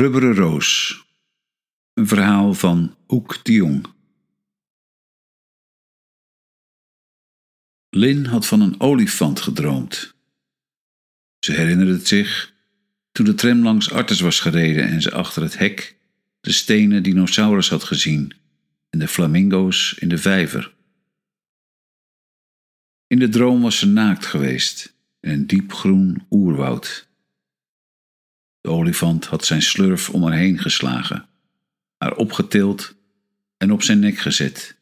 Rubberen Roos. Een verhaal van Oek de Jong. Lin had van een olifant gedroomd. Ze herinnerde het zich toen de tram langs Artes was gereden en ze achter het hek de stenen dinosaurus had gezien en de flamingo's in de vijver. In de droom was ze naakt geweest in een diepgroen oerwoud. De olifant had zijn slurf om haar heen geslagen, haar opgetild en op zijn nek gezet.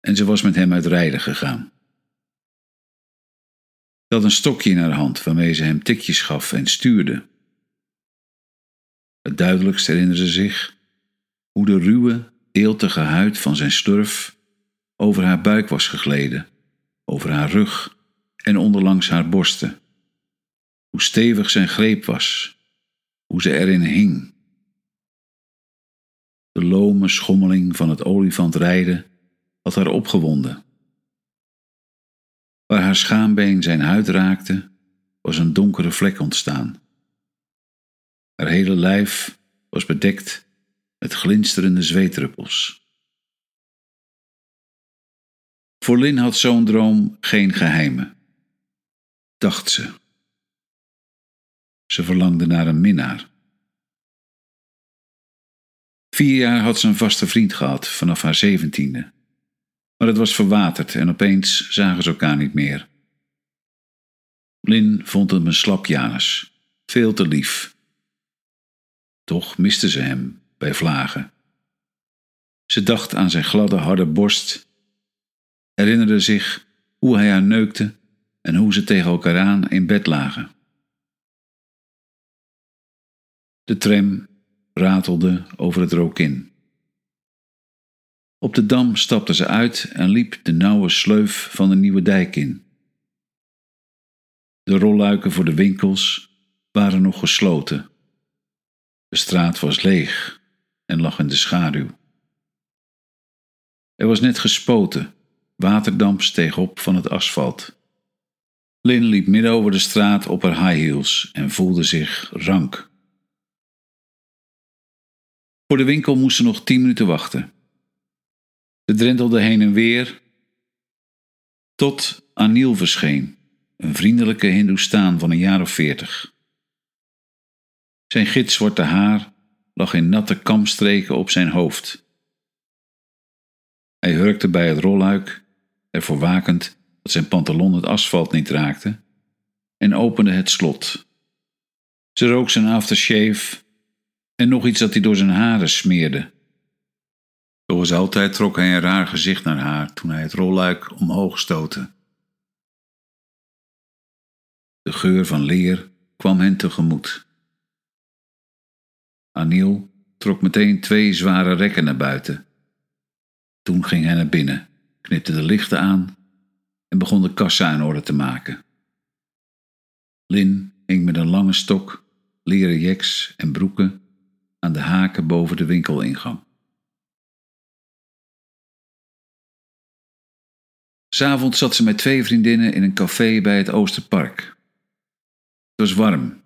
En ze was met hem uit rijden gegaan. Ze had een stokje in haar hand waarmee ze hem tikjes gaf en stuurde. Het duidelijkst herinnerde ze zich hoe de ruwe, eeltige huid van zijn slurf over haar buik was gegleden, over haar rug en onderlangs haar borsten. Hoe stevig zijn greep was, hoe ze erin hing. De lome schommeling van het olifantrijden had haar opgewonden. Waar haar schaambeen zijn huid raakte, was een donkere vlek ontstaan. Haar hele lijf was bedekt met glinsterende zweetdruppels. Voor Lin had zo'n droom geen geheimen, dacht ze. Ze verlangde naar een minnaar. Vier jaar had ze een vaste vriend gehad vanaf haar zeventiende. Maar het was verwaterd en opeens zagen ze elkaar niet meer. Lin vond hem een slap Janus, veel te lief. Toch miste ze hem bij vlagen. Ze dacht aan zijn gladde, harde borst, herinnerde zich hoe hij haar neukte en hoe ze tegen elkaar aan in bed lagen. De tram ratelde over het Rokin. Op de dam stapte ze uit en liep de nauwe sleuf van de nieuwe dijk in. De rolluiken voor de winkels waren nog gesloten. De straat was leeg en lag in de schaduw. Er was net gespoten, waterdamp steeg op van het asfalt. Lin liep midden over de straat op haar high heels en voelde zich rank. Voor de winkel moest ze nog tien minuten wachten. Ze drentelde heen en weer tot Anil verscheen, een vriendelijke Hindoestaan van een jaar of veertig. Zijn gitzwarte haar lag in natte kamstreken op zijn hoofd. Hij hurkte bij het rolluik, ervoor wakend dat zijn pantalon het asfalt niet raakte, en opende het slot. Ze rook zijn aftershave en nog iets dat hij door zijn haren smeerde. Zoals altijd trok hij een raar gezicht naar haar toen hij het rolluik omhoog stootte. De geur van leer kwam hen tegemoet. Aniel trok meteen twee zware rekken naar buiten. Toen ging hij naar binnen, knipte de lichten aan en begon de kassa in orde te maken. Lin hing met een lange stok, leren jeks en broeken aan de haken boven de winkelingang. S'avonds zat ze met twee vriendinnen in een café bij het Oosterpark. Het was warm.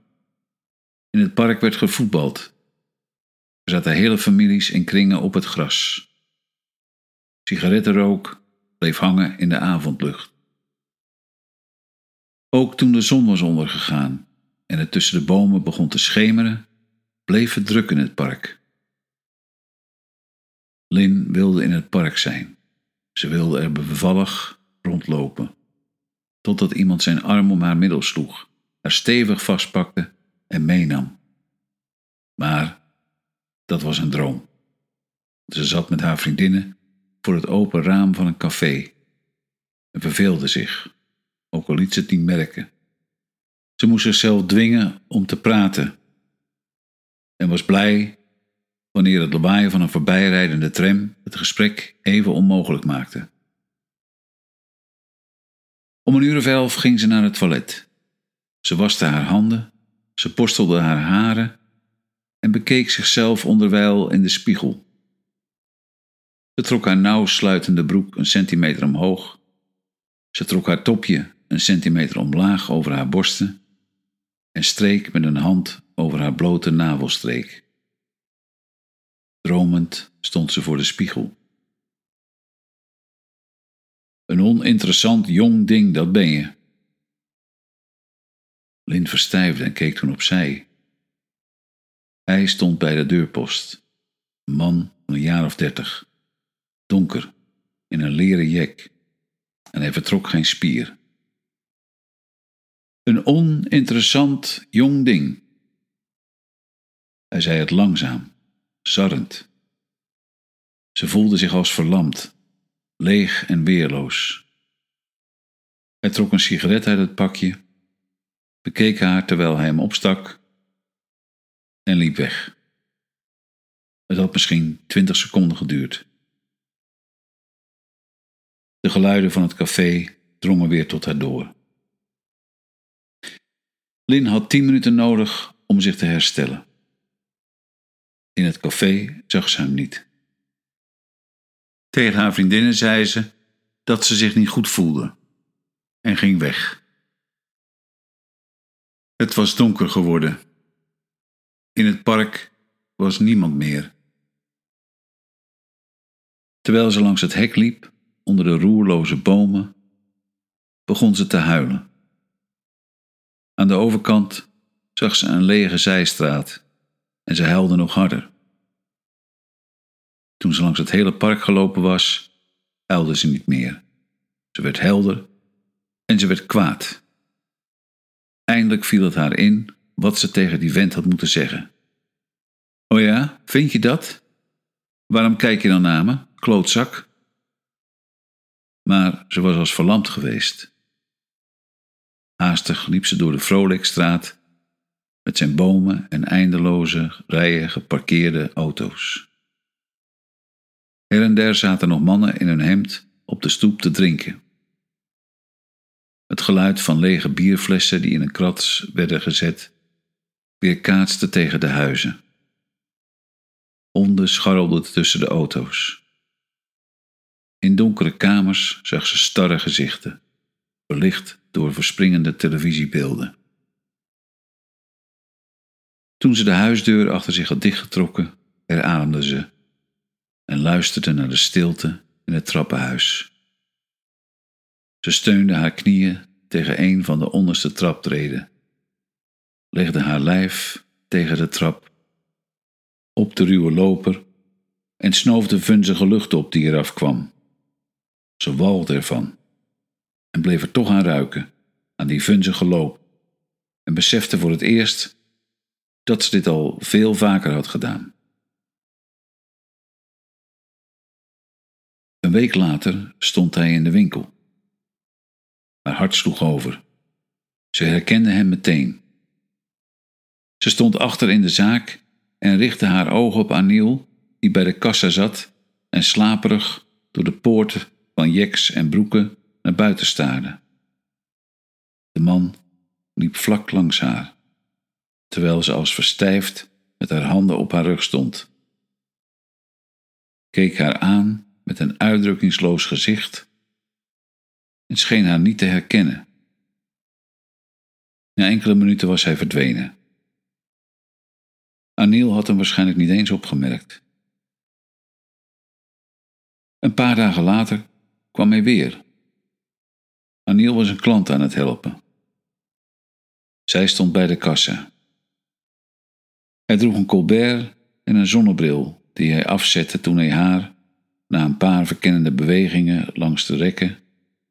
In het park werd gevoetbald. Er zaten hele families in kringen op het gras. Sigarettenrook bleef hangen in de avondlucht. Ook toen de zon was ondergegaan en het tussen de bomen begon te schemeren, bleef het druk in het park. Lin wilde in het park zijn. Ze wilde er bevallig rondlopen. Totdat iemand zijn arm om haar middel sloeg, haar stevig vastpakte en meenam. Maar dat was een droom. Ze zat met haar vriendinnen voor het open raam van een café en verveelde zich, ook al liet ze het niet merken. Ze moest zichzelf dwingen om te praten en was blij wanneer het lawaai van een voorbijrijdende tram het gesprek even onmogelijk maakte. Om een uur of elf ging ze naar het toilet. Ze waste haar handen, ze borstelde haar haren en bekeek zichzelf onderwijl in de spiegel. Ze trok haar nauw sluitende broek een centimeter omhoog. Ze trok haar topje een centimeter omlaag over haar borsten en streek met een hand over haar blote navelstreek. Dromend stond ze voor de spiegel. Een oninteressant jong ding, dat ben je. Lin verstijfde en keek toen opzij. Hij stond bij de deurpost. Een man van een jaar of dertig. Donker, in een leren jek. En hij vertrok geen spier. Een oninteressant jong ding. Hij zei het langzaam, sarrend. Ze voelde zich als verlamd, leeg en weerloos. Hij trok een sigaret uit het pakje, bekeek haar terwijl hij hem opstak en liep weg. Het had misschien twintig seconden geduurd. De geluiden van het café drongen weer tot haar door. Lin had tien minuten nodig om zich te herstellen. In het café zag ze hem niet. Tegen haar vriendinnen zei ze dat ze zich niet goed voelde en ging weg. Het was donker geworden. In het park was niemand meer. Terwijl ze langs het hek liep, onder de roerloze bomen, begon ze te huilen. Aan de overkant zag ze een lege zijstraat en ze huilde nog harder. Toen ze langs het hele park gelopen was, huilde ze niet meer. Ze werd helder en ze werd kwaad. Eindelijk viel het haar in wat ze tegen die vent had moeten zeggen. O ja, vind je dat? Waarom kijk je dan naar me, klootzak? Maar ze was als verlamd geweest. Haastig liep ze door de Vrolijkstraat met zijn bomen en eindeloze rijen geparkeerde auto's. Her en der zaten nog mannen in hun hemd op de stoep te drinken. Het geluid van lege bierflessen die in een krats werden gezet, weerkaatste tegen de huizen. Honden scharrelden tussen de auto's. In donkere kamers zag ze starre gezichten, verlicht door verspringende televisiebeelden. Toen ze de huisdeur achter zich had dichtgetrokken, herademde ze en luisterde naar de stilte in het trappenhuis. Ze steunde haar knieën tegen een van de onderste traptreden, legde haar lijf tegen de trap, op de ruwe loper en snoof de vunzige lucht op die eraf kwam. Ze walgde ervan en bleef er toch aan ruiken, aan die vunzige loop, en besefte voor het eerst dat ze dit al veel vaker had gedaan. Een week later stond hij in de winkel. Haar hart sloeg over. Ze herkende hem meteen. Ze stond achter in de zaak en richtte haar ogen op Aniel, die bij de kassa zat en slaperig door de poort van jeks en broeken naar buiten staarde. De man liep vlak langs haar, terwijl ze als verstijfd met haar handen op haar rug stond. Keek haar aan met een uitdrukkingsloos gezicht en scheen haar niet te herkennen. Na enkele minuten was hij verdwenen. Aniel had hem waarschijnlijk niet eens opgemerkt. Een paar dagen later kwam hij weer. Aniel was een klant aan het helpen. Zij stond bij de kassa. Hij droeg een colbert en een zonnebril die hij afzette toen hij haar, na een paar verkennende bewegingen langs de rekken,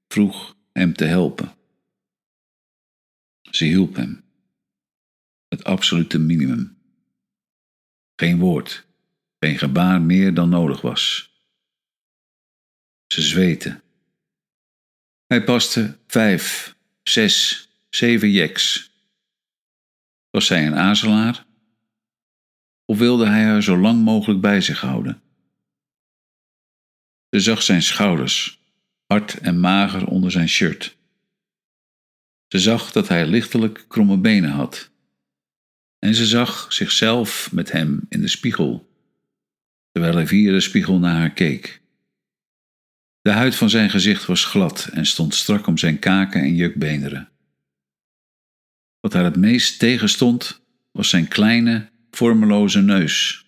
vroeg hem te helpen. Ze hielp hem. Het absolute minimum. Geen woord, geen gebaar meer dan nodig was. Ze zweten. Hij paste vijf, zes, zeven jeks. Was zij een azelaar? Of wilde hij haar zo lang mogelijk bij zich houden? Ze zag zijn schouders, hard en mager onder zijn shirt. Ze zag dat hij lichtelijk kromme benen had. En ze zag zichzelf met hem in de spiegel, terwijl hij via de spiegel naar haar keek. De huid van zijn gezicht was glad en stond strak om zijn kaken en jukbeenderen. Wat haar het meest tegenstond, was zijn kleine, vormeloze neus.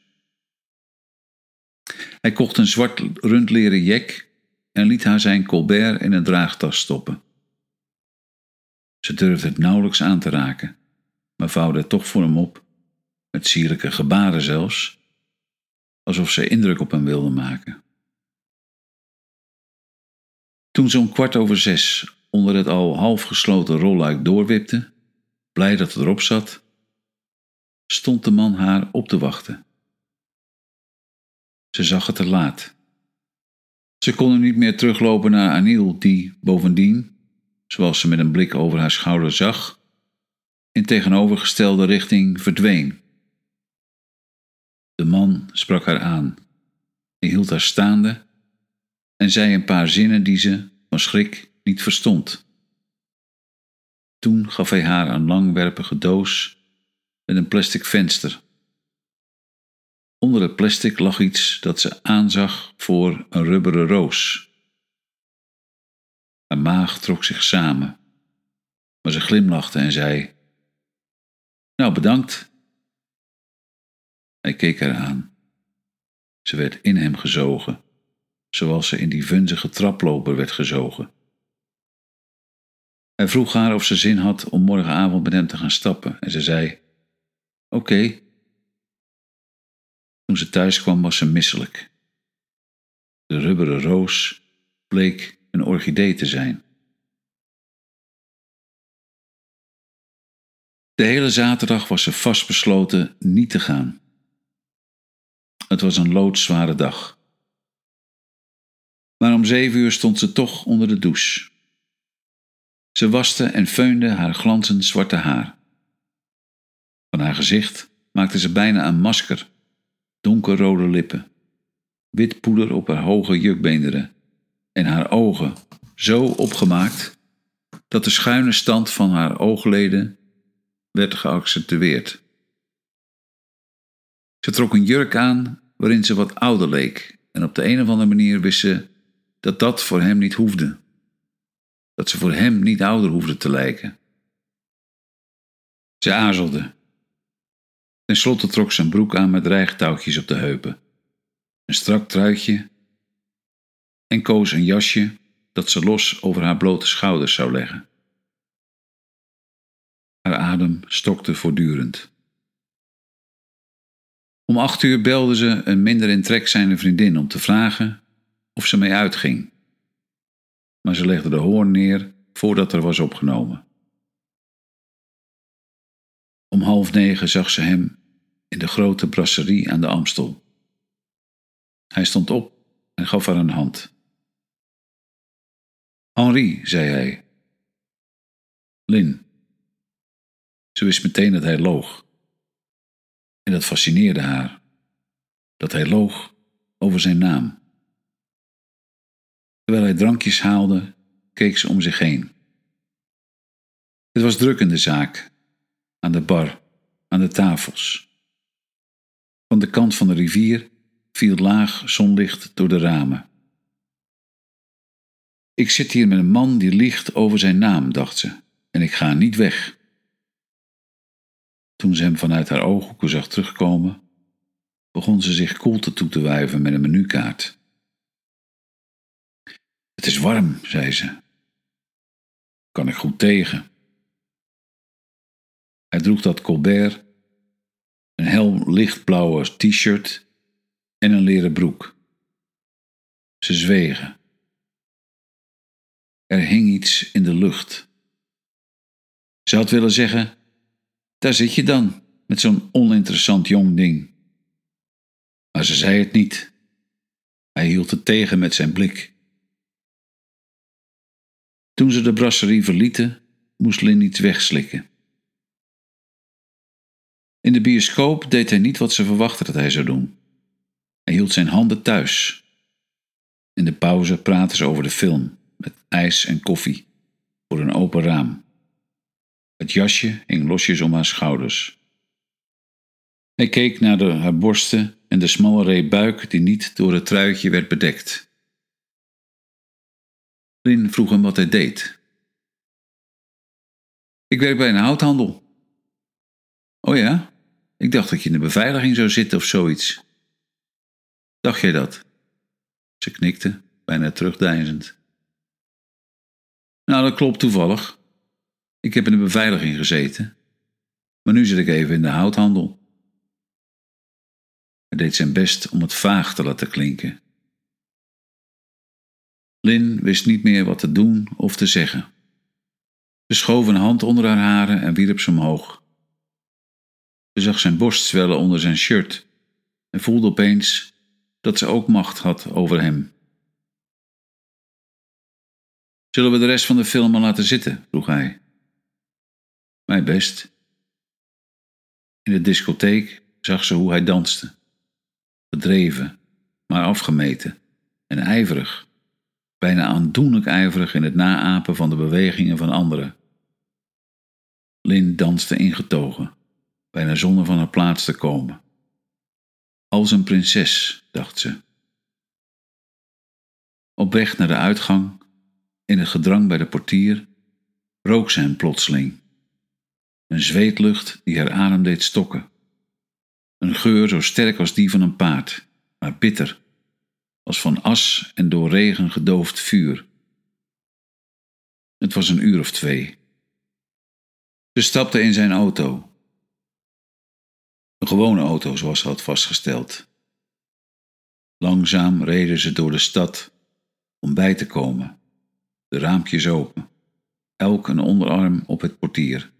Hij kocht een zwart rundleren jek en liet haar zijn colbert in een draagtas stoppen. Ze durfde het nauwelijks aan te raken, maar vouwde het toch voor hem op, met sierlijke gebaren zelfs, alsof ze indruk op hem wilde maken. Toen ze om kwart over zes onder het al half gesloten rolluik doorwipte, blij dat het erop zat, stond de man haar op te wachten. Ze zag het te laat. Ze kon niet meer teruglopen naar Anil, die bovendien, zoals ze met een blik over haar schouder zag, in tegenovergestelde richting verdween. De man sprak haar aan. Hij hield haar staande en zei een paar zinnen die ze, van schrik, niet verstond. Toen gaf hij haar een langwerpige doos met een plastic venster. Onder het plastic lag iets dat ze aanzag voor een rubberen roos. Haar maag trok zich samen, maar ze glimlachte en zei: Nou, bedankt. Hij keek haar aan. Ze werd in hem gezogen, zoals ze in die vunzige traploper werd gezogen. Hij vroeg haar of ze zin had om morgenavond met hem te gaan stappen en ze zei: Oké. Toen ze thuis kwam was ze misselijk. De rubberen roos bleek een orchidee te zijn. De hele zaterdag was ze vastbesloten niet te gaan. Het was een loodzware dag. Maar om zeven uur stond ze toch onder de douche. Ze waste en feunde haar glanzend zwarte haar. Van haar gezicht maakte ze bijna een masker, donkerrode lippen, wit poeder op haar hoge jukbeenderen en haar ogen zo opgemaakt dat de schuine stand van haar oogleden werd geaccentueerd. Ze trok een jurk aan waarin ze wat ouder leek en op de een of andere manier wist ze dat dat voor hem niet hoefde. Dat ze voor hem niet ouder hoefde te lijken. Ze aarzelde. Ten slotte trok ze een broek aan met dreigtouwtjes op de heupen, een strak truitje en koos een jasje dat ze los over haar blote schouders zou leggen. Haar adem stokte voortdurend. Om acht uur belde ze een minder in trek zijnde vriendin om te vragen of ze mee uitging. Maar ze legde de hoorn neer voordat er was opgenomen. Om half negen zag ze hem in de grote brasserie aan de Amstel. Hij stond op en gaf haar een hand. Henri, zei hij. Lin. Ze wist meteen dat hij loog. En dat fascineerde haar. Dat hij loog over zijn naam. Terwijl hij drankjes haalde, keek ze om zich heen. Het was druk in de zaak, aan de bar, aan de tafels. Van de kant van de rivier viel laag zonlicht door de ramen. Ik zit hier met een man die liegt over zijn naam, dacht ze, en ik ga niet weg. Toen ze hem vanuit haar ooghoeken zag terugkomen, begon ze zich koelte toe te wuiven met een menukaart. Het is warm, zei ze. Kan ik goed tegen. Hij droeg dat Colbert, een hel lichtblauwe t-shirt en een leren broek. Ze zwegen. Er hing iets in de lucht. Ze had willen zeggen: Daar zit je dan, met zo'n oninteressant jong ding. Maar ze zei het niet. Hij hield het tegen met zijn blik. Toen ze de brasserie verlieten, moest Lin iets wegslikken. In de bioscoop deed hij niet wat ze verwachtte dat hij zou doen. Hij hield zijn handen thuis. In de pauze praten ze over de film, met ijs en koffie, voor een open raam. Het jasje hing losjes om haar schouders. Hij keek naar de, haar borsten en de smalle reep buik die niet door het truitje werd bedekt. Lin vroeg hem wat hij deed. Ik werk bij een houthandel, Oh ja? Ik dacht dat je in de beveiliging zou zitten of zoiets. Dacht jij dat? Ze knikte, bijna terugdeinzend. Nou, dat klopt toevallig. Ik heb in de beveiliging gezeten. Maar nu zit ik even in de houthandel. Hij deed zijn best om het vaag te laten klinken. Lin wist niet meer wat te doen of te zeggen. Ze schoof een hand onder haar haren en wierp ze omhoog. Ze zag zijn borst zwellen onder zijn shirt en voelde opeens dat ze ook macht had over hem. Zullen we de rest van de film maar laten zitten? vroeg hij. Mij best. In de discotheek zag ze hoe hij danste. Gedreven, maar afgemeten en ijverig. Bijna aandoenlijk ijverig in het naapen van de bewegingen van anderen. Lin danste ingetogen, bijna zonder van haar plaats te komen. Als een prinses, dacht ze. Op weg naar de uitgang, in het gedrang bij de portier, rook ze hem plotseling. Een zweetlucht die haar adem deed stokken. Een geur zo sterk als die van een paard, maar bitter, als van as en door regen gedoofd vuur. Het was een uur of twee. Ze stapte in zijn auto. Een gewone auto, zoals ze had vastgesteld. Langzaam reden ze door de stad om bij te komen, de raampjes open, elk een onderarm op het portier.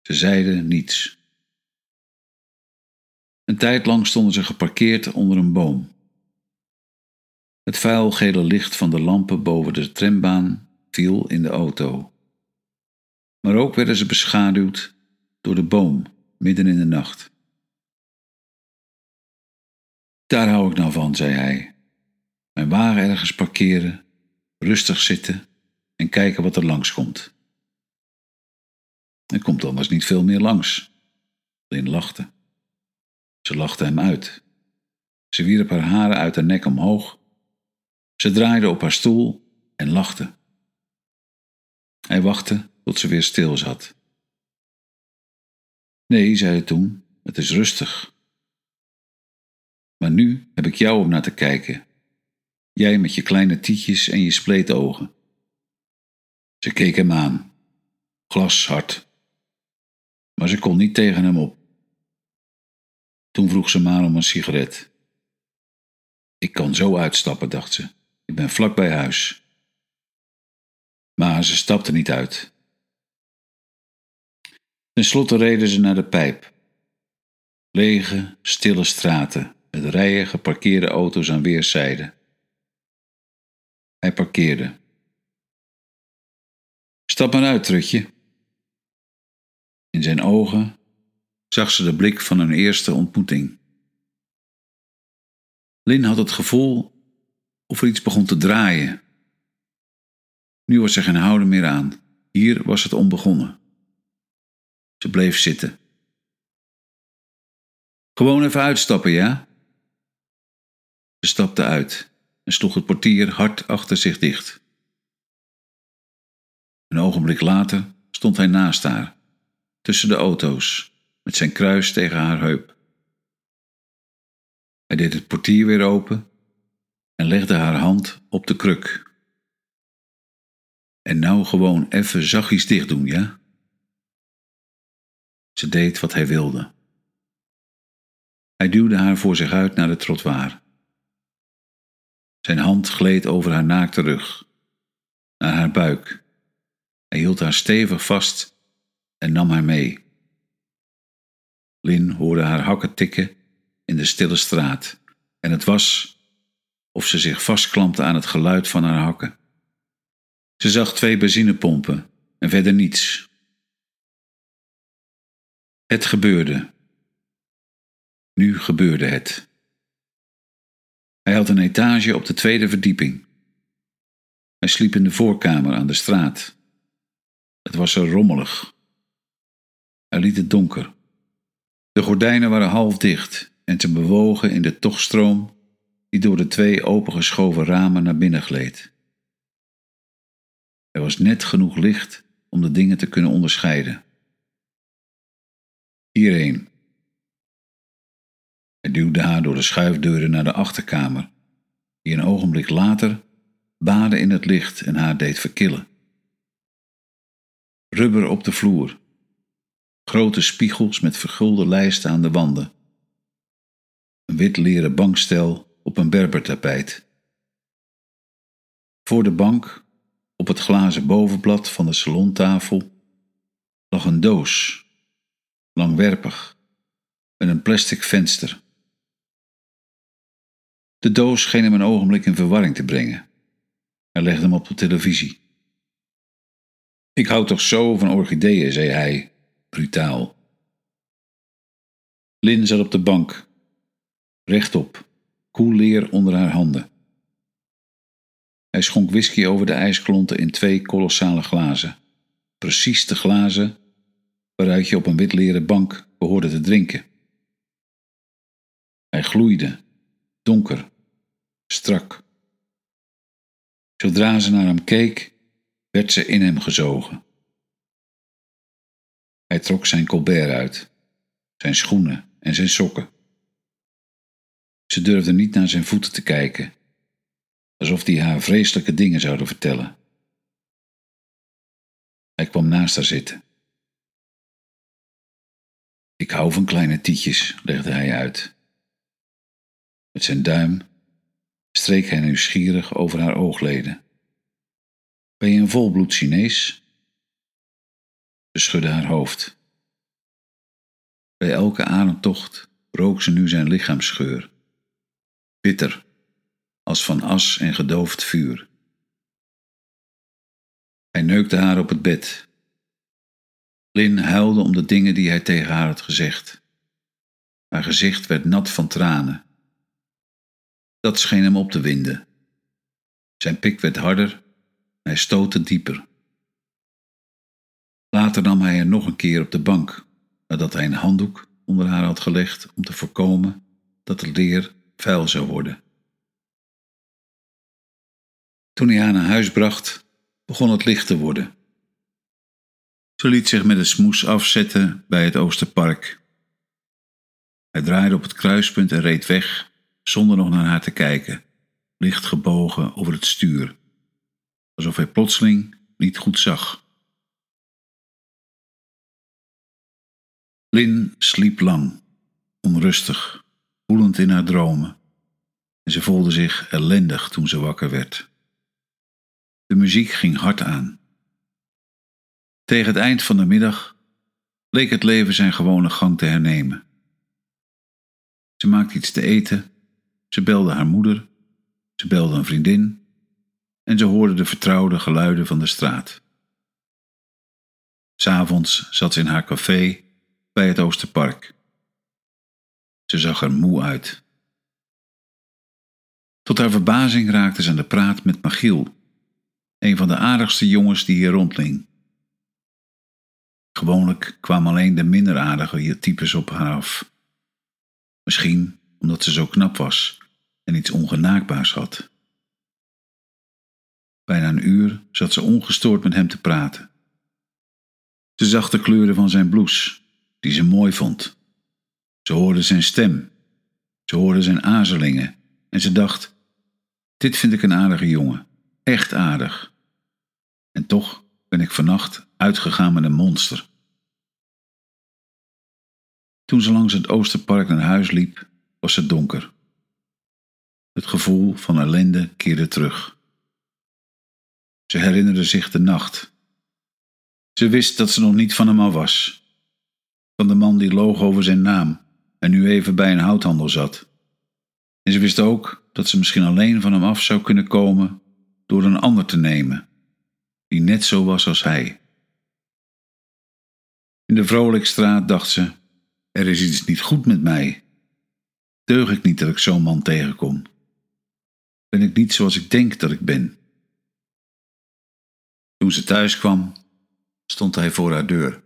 Ze zeiden niets. Een tijd lang stonden ze geparkeerd onder een boom. Het vuilgele licht van de lampen boven de trambaan viel in de auto. Maar ook werden ze beschaduwd door de boom midden in de nacht. Daar hou ik nou van, zei hij. Mijn wagen ergens parkeren, rustig zitten en kijken wat er langskomt. Er komt anders niet veel meer langs. Lin lachte. Ze lachte hem uit. Ze wierp haar haren uit haar nek omhoog. Ze draaide op haar stoel en lachte. Hij wachtte tot ze weer stil zat. Nee, zei hij toen, het is rustig. Maar nu heb ik jou om naar te kijken. Jij met je kleine tietjes en je spleetogen. Ze keek hem aan, glashard. Maar ze kon niet tegen hem op. Toen vroeg ze maar om een sigaret. Ik kan zo uitstappen, dacht ze. Ik ben vlak bij huis. Maar ze stapte niet uit. Ten slotte reden ze naar de pijp. Lege, stille straten met rijen geparkeerde auto's aan weerszijden. Hij parkeerde. Stap maar uit, Trutje. In zijn ogen zag ze de blik van hun eerste ontmoeting. Lin had het gevoel of er iets begon te draaien. Nu was er geen houden meer aan. Hier was het onbegonnen. Ze bleef zitten. Gewoon even uitstappen, ja? Ze stapte uit en sloeg het portier hard achter zich dicht. Een ogenblik later stond hij naast haar, tussen de auto's, met zijn kruis tegen haar heup. Hij deed het portier weer open en legde haar hand op de kruk. En nou gewoon even zachtjes dicht doen, ja? Ze deed wat hij wilde. Hij duwde haar voor zich uit naar de trottoir. Zijn hand gleed over haar naakte rug, naar haar buik. Hij hield haar stevig vast en nam haar mee. Lin hoorde haar hakken tikken in de stille straat en het was of ze zich vastklampte aan het geluid van haar hakken. Ze zag twee benzinepompen en verder niets. Het gebeurde. Nu gebeurde het. Hij had een etage op de tweede verdieping. Hij sliep in de voorkamer aan de straat. Het was er rommelig. Hij liet het donker. De gordijnen waren half dicht en ze bewogen in de tochtstroom die door de twee opengeschoven ramen naar binnen gleed. Er was net genoeg licht om de dingen te kunnen onderscheiden. Hierheen. Hij duwde haar door de schuifdeuren naar de achterkamer, die een ogenblik later baden in het licht en haar deed verkillen. Rubber op de vloer, grote spiegels met vergulde lijsten aan de wanden, een wit leren bankstel op een berbertapijt. Voor de bank, op het glazen bovenblad van de salontafel, lag een doos, langwerpig, met een plastic venster. De doos scheen hem een ogenblik in verwarring te brengen. Hij legde hem op de televisie. Ik hou toch zo van orchideeën, zei hij, brutaal. Lin zat op de bank, rechtop, koel leer onder haar handen. Hij schonk whisky over de ijsklonten in twee kolossale glazen. Precies de glazen waaruit je op een wit leren bank behoorde te drinken. Hij gloeide, donker, strak. Zodra ze naar hem keek, werd ze in hem gezogen. Hij trok zijn colbert uit, zijn schoenen en zijn sokken. Ze durfde niet naar zijn voeten te kijken, alsof die haar vreselijke dingen zouden vertellen. Hij kwam naast haar zitten. Ik hou van kleine tietjes, legde hij uit. Met zijn duim streek hij nieuwsgierig over haar oogleden. Ben je een volbloed Chinees? Ze schudde haar hoofd. Bij elke ademtocht rook ze nu zijn lichaamsgeur. Bitter, als van as en gedoofd vuur. Hij neukte haar op het bed. Lin huilde om de dingen die hij tegen haar had gezegd. Haar gezicht werd nat van tranen. Dat scheen hem op te winden. Zijn pik werd harder, hij stootte dieper. Later nam hij haar nog een keer op de bank, nadat hij een handdoek onder haar had gelegd om te voorkomen dat het leer vuil zou worden. Toen hij haar naar huis bracht, begon het licht te worden. Ze liet zich met een smoes afzetten bij het Oosterpark. Hij draaide op het kruispunt en reed weg zonder nog naar haar te kijken, licht gebogen over het stuur, alsof hij plotseling niet goed zag. Lin sliep lang, onrustig, woelend in haar dromen, en ze voelde zich ellendig toen ze wakker werd. De muziek ging hard aan. Tegen het eind van de middag leek het leven zijn gewone gang te hernemen. Ze maakte iets te eten ze belde haar moeder, ze belde een vriendin en ze hoorde de vertrouwde geluiden van de straat. S'avonds zat ze in haar café bij het Oosterpark. Ze zag er moe uit. Tot haar verbazing raakte ze aan de praat met Machiel, een van de aardigste jongens die hier rondling. Gewoonlijk kwamen alleen de minder aardige types op haar af. Misschien omdat ze zo knap was en iets ongenaakbaars had. Bijna een uur zat ze ongestoord met hem te praten. Ze zag de kleuren van zijn blouse, die ze mooi vond. Ze hoorde zijn stem. Ze hoorde zijn aarzelingen. En ze dacht: Dit vind ik een aardige jongen. Echt aardig. En toch ben ik vannacht uitgegaan met een monster. Toen ze langs het Oosterpark naar huis liep, was het donker. Het gevoel van ellende keerde terug. Ze herinnerde zich de nacht. Ze wist dat ze nog niet van hem was. Van de man die loog over zijn naam en nu even bij een houthandel zat. En ze wist ook dat ze misschien alleen van hem af zou kunnen komen door een ander te nemen, die net zo was als hij. In de Vrolijkstraat dacht ze: Er is iets niet goed met mij. Deug ik niet dat ik zo'n man tegenkom? ben ik niet zoals ik denk dat ik ben. Toen ze thuis kwam, stond hij voor haar deur.